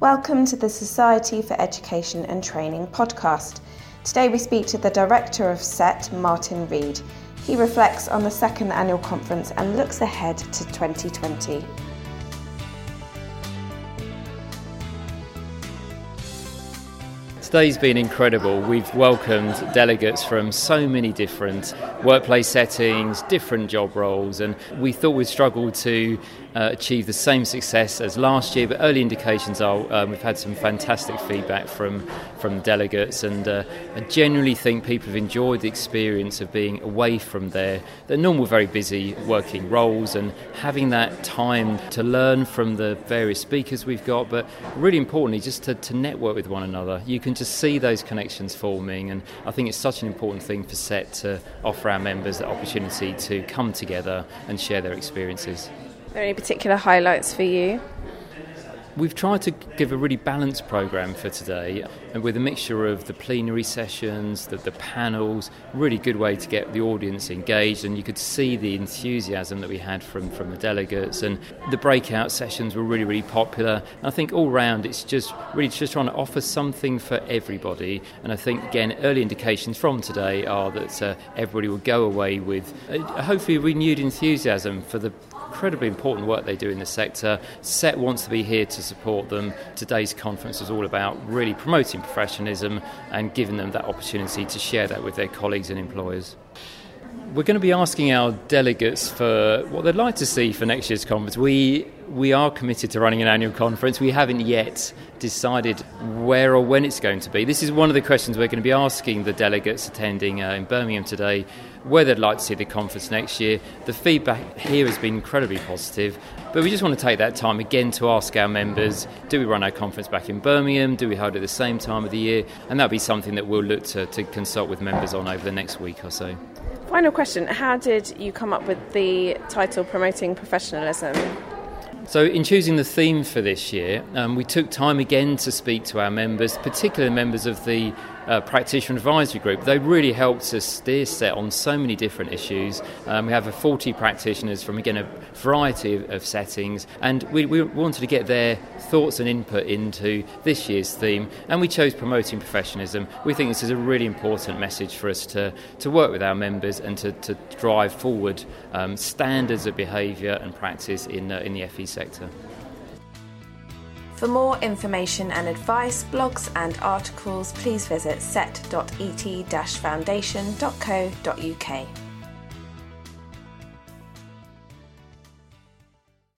Welcome to the Society for Education and Training podcast. Today we speak to the Director of SET, Martin Reid. He reflects on the second annual conference and looks ahead to 2020. Today's been incredible. We've welcomed delegates from so many different workplace settings, different job roles, and we thought we'd struggle to uh, achieve the same success as last year. But early indications are um, we've had some fantastic feedback from from delegates, and uh, I generally think people have enjoyed the experience of being away from their their normal, very busy working roles and having that time to learn from the various speakers we've got. But really importantly, just to, to network with one another. You can just see those connections forming, and I think it's such an important thing for SET to offer our members the opportunity to come together and share their experiences there any particular highlights for you? We've tried to give a really balanced programme for today, and with a mixture of the plenary sessions, the, the, panels, really good way to get the audience engaged, and you could see the enthusiasm that we had from, from the delegates, and the breakout sessions were really, really popular. And I think all round it's just really just trying to offer something for everybody, and I think again early indications from today are that uh, everybody will go away with uh, hopefully renewed enthusiasm for the incredibly important work they do in the sector. SET wants to be here to support them. Today's conference is all about really promoting professionalism and giving them that opportunity to share that with their colleagues and employers. We're going to be asking our delegates for what they'd like to see for next year's conference. We we are committed to running an annual conference. We haven't yet decided where or when it's going to be. This is one of the questions we're going to be asking the delegates attending uh, in Birmingham today where they'd like to see the conference next year. The feedback here has been incredibly positive, but we just want to take that time again to ask our members do we run our conference back in Birmingham? Do we hold it at the same time of the year? And that'll be something that we'll look to, to consult with members on over the next week or so. Final question How did you come up with the title Promoting Professionalism? So, in choosing the theme for this year, um, we took time again to speak to our members, particularly members of the uh, practitioner advisory group. They really helped us steer SET on so many different issues. Um, we have a 40 practitioners from, again, a variety of, of settings, and we, we, wanted to get their thoughts and input into this year's theme, and we chose promoting professionalism. We think this is a really important message for us to, to work with our members and to, to drive forward um, standards of behaviour and practice in, uh, in the FE sector. For more information and advice, blogs and articles, please visit set.et-foundation.co.uk.